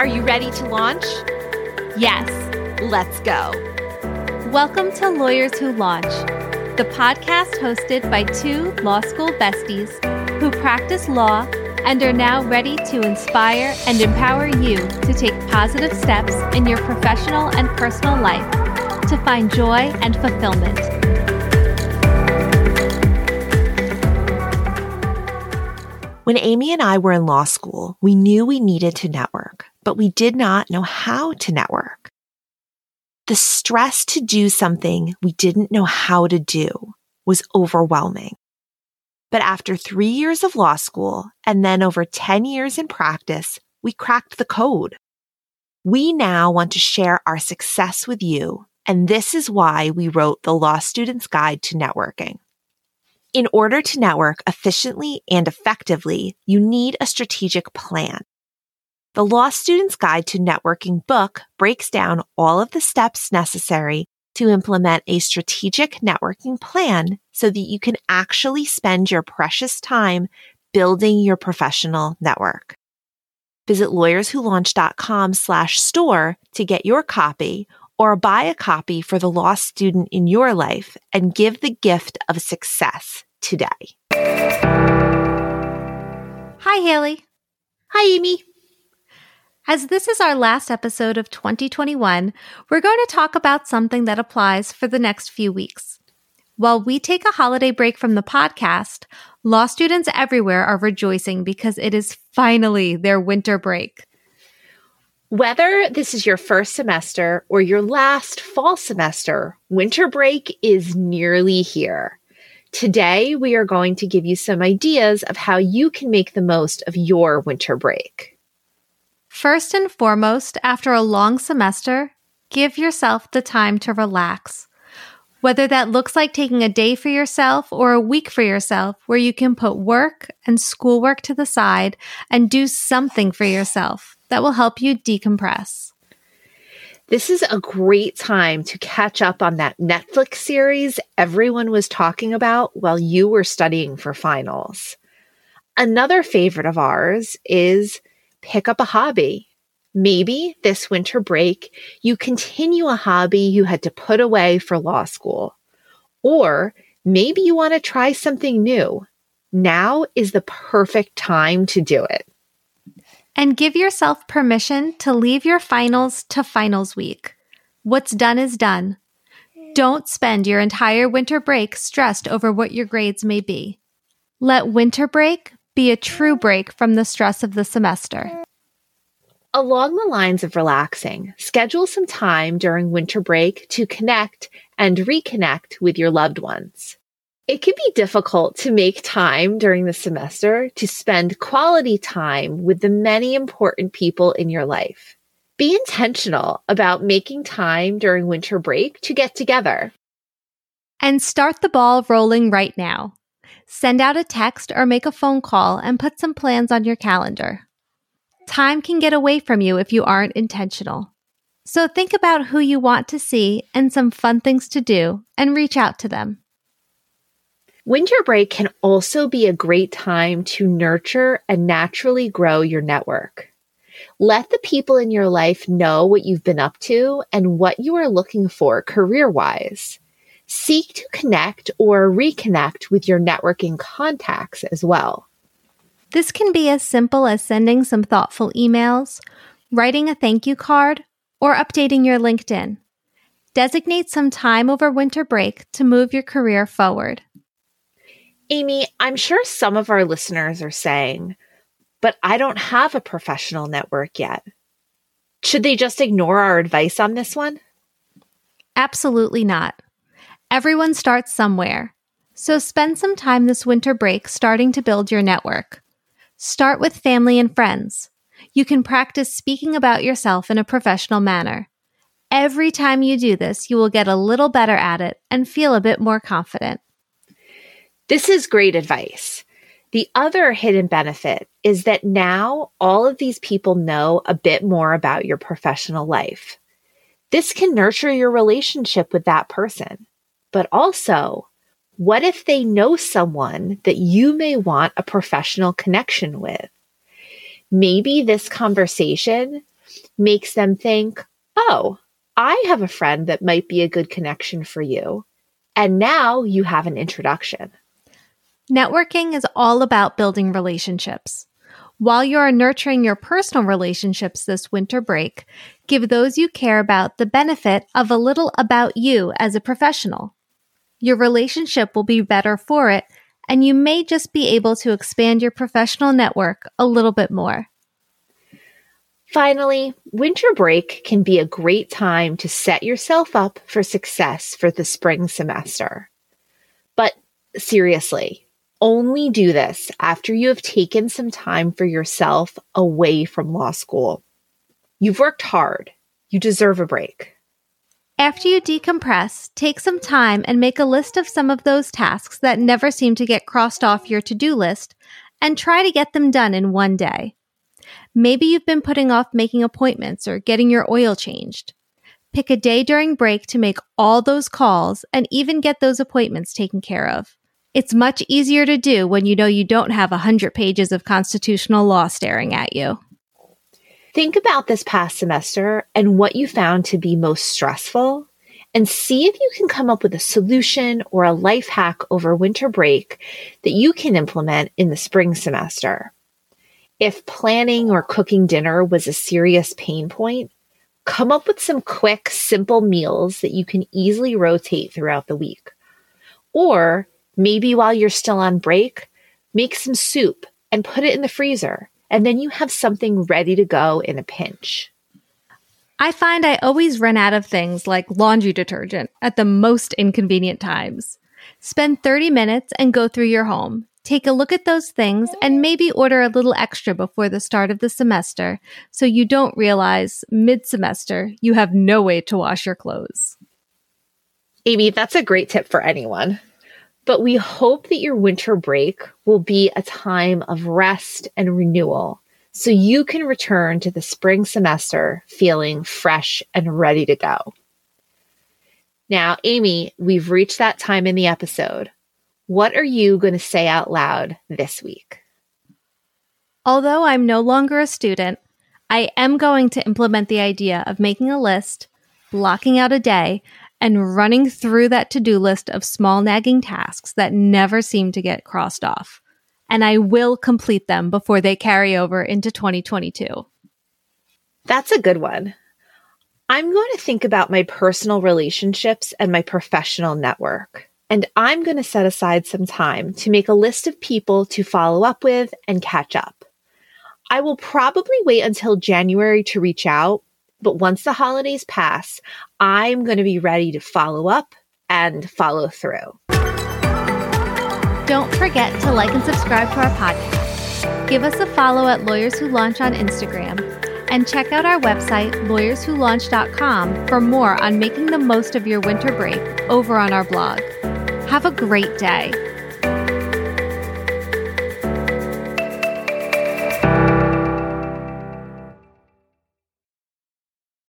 Are you ready to launch? Yes. Let's go. Welcome to Lawyers Who Launch, the podcast hosted by two law school besties who practice law and are now ready to inspire and empower you to take positive steps in your professional and personal life to find joy and fulfillment. When Amy and I were in law school, we knew we needed to network, but we did not know how to network. The stress to do something we didn't know how to do was overwhelming. But after three years of law school and then over 10 years in practice, we cracked the code. We now want to share our success with you. And this is why we wrote the Law Student's Guide to Networking. In order to network efficiently and effectively, you need a strategic plan. The Law Student's Guide to Networking book breaks down all of the steps necessary to implement a strategic networking plan so that you can actually spend your precious time building your professional network. Visit lawyerswholaunch.com slash store to get your copy or buy a copy for the law student in your life and give the gift of success today. Hi, Haley. Hi, Amy. As this is our last episode of 2021, we're going to talk about something that applies for the next few weeks. While we take a holiday break from the podcast, law students everywhere are rejoicing because it is finally their winter break. Whether this is your first semester or your last fall semester, winter break is nearly here. Today, we are going to give you some ideas of how you can make the most of your winter break. First and foremost, after a long semester, give yourself the time to relax. Whether that looks like taking a day for yourself or a week for yourself where you can put work and schoolwork to the side and do something for yourself that will help you decompress. This is a great time to catch up on that Netflix series everyone was talking about while you were studying for finals. Another favorite of ours is pick up a hobby. Maybe this winter break, you continue a hobby you had to put away for law school. Or maybe you want to try something new. Now is the perfect time to do it. And give yourself permission to leave your finals to finals week. What's done is done. Don't spend your entire winter break stressed over what your grades may be. Let winter break be a true break from the stress of the semester. Along the lines of relaxing, schedule some time during winter break to connect and reconnect with your loved ones. It can be difficult to make time during the semester to spend quality time with the many important people in your life. Be intentional about making time during winter break to get together. And start the ball rolling right now. Send out a text or make a phone call and put some plans on your calendar. Time can get away from you if you aren't intentional. So think about who you want to see and some fun things to do and reach out to them. Winter break can also be a great time to nurture and naturally grow your network. Let the people in your life know what you've been up to and what you are looking for career wise. Seek to connect or reconnect with your networking contacts as well. This can be as simple as sending some thoughtful emails, writing a thank you card, or updating your LinkedIn. Designate some time over winter break to move your career forward. Amy, I'm sure some of our listeners are saying, but I don't have a professional network yet. Should they just ignore our advice on this one? Absolutely not. Everyone starts somewhere. So spend some time this winter break starting to build your network. Start with family and friends. You can practice speaking about yourself in a professional manner. Every time you do this, you will get a little better at it and feel a bit more confident. This is great advice. The other hidden benefit is that now all of these people know a bit more about your professional life. This can nurture your relationship with that person. But also, what if they know someone that you may want a professional connection with? Maybe this conversation makes them think, oh, I have a friend that might be a good connection for you. And now you have an introduction. Networking is all about building relationships. While you are nurturing your personal relationships this winter break, give those you care about the benefit of a little about you as a professional. Your relationship will be better for it, and you may just be able to expand your professional network a little bit more. Finally, winter break can be a great time to set yourself up for success for the spring semester. But seriously, only do this after you have taken some time for yourself away from law school. You've worked hard. You deserve a break. After you decompress, take some time and make a list of some of those tasks that never seem to get crossed off your to do list and try to get them done in one day. Maybe you've been putting off making appointments or getting your oil changed. Pick a day during break to make all those calls and even get those appointments taken care of. It's much easier to do when you know you don't have a hundred pages of constitutional law staring at you. Think about this past semester and what you found to be most stressful and see if you can come up with a solution or a life hack over winter break that you can implement in the spring semester. If planning or cooking dinner was a serious pain point, come up with some quick, simple meals that you can easily rotate throughout the week. Or Maybe while you're still on break, make some soup and put it in the freezer, and then you have something ready to go in a pinch. I find I always run out of things like laundry detergent at the most inconvenient times. Spend 30 minutes and go through your home. Take a look at those things and maybe order a little extra before the start of the semester so you don't realize mid semester you have no way to wash your clothes. Amy, that's a great tip for anyone. But we hope that your winter break will be a time of rest and renewal so you can return to the spring semester feeling fresh and ready to go. Now, Amy, we've reached that time in the episode. What are you going to say out loud this week? Although I'm no longer a student, I am going to implement the idea of making a list, blocking out a day, and running through that to do list of small nagging tasks that never seem to get crossed off. And I will complete them before they carry over into 2022. That's a good one. I'm going to think about my personal relationships and my professional network. And I'm going to set aside some time to make a list of people to follow up with and catch up. I will probably wait until January to reach out but once the holidays pass, I'm going to be ready to follow up and follow through. Don't forget to like and subscribe to our podcast. Give us a follow at Lawyers Who Launch on Instagram and check out our website, lawyerswholaunch.com, for more on making the most of your winter break over on our blog. Have a great day.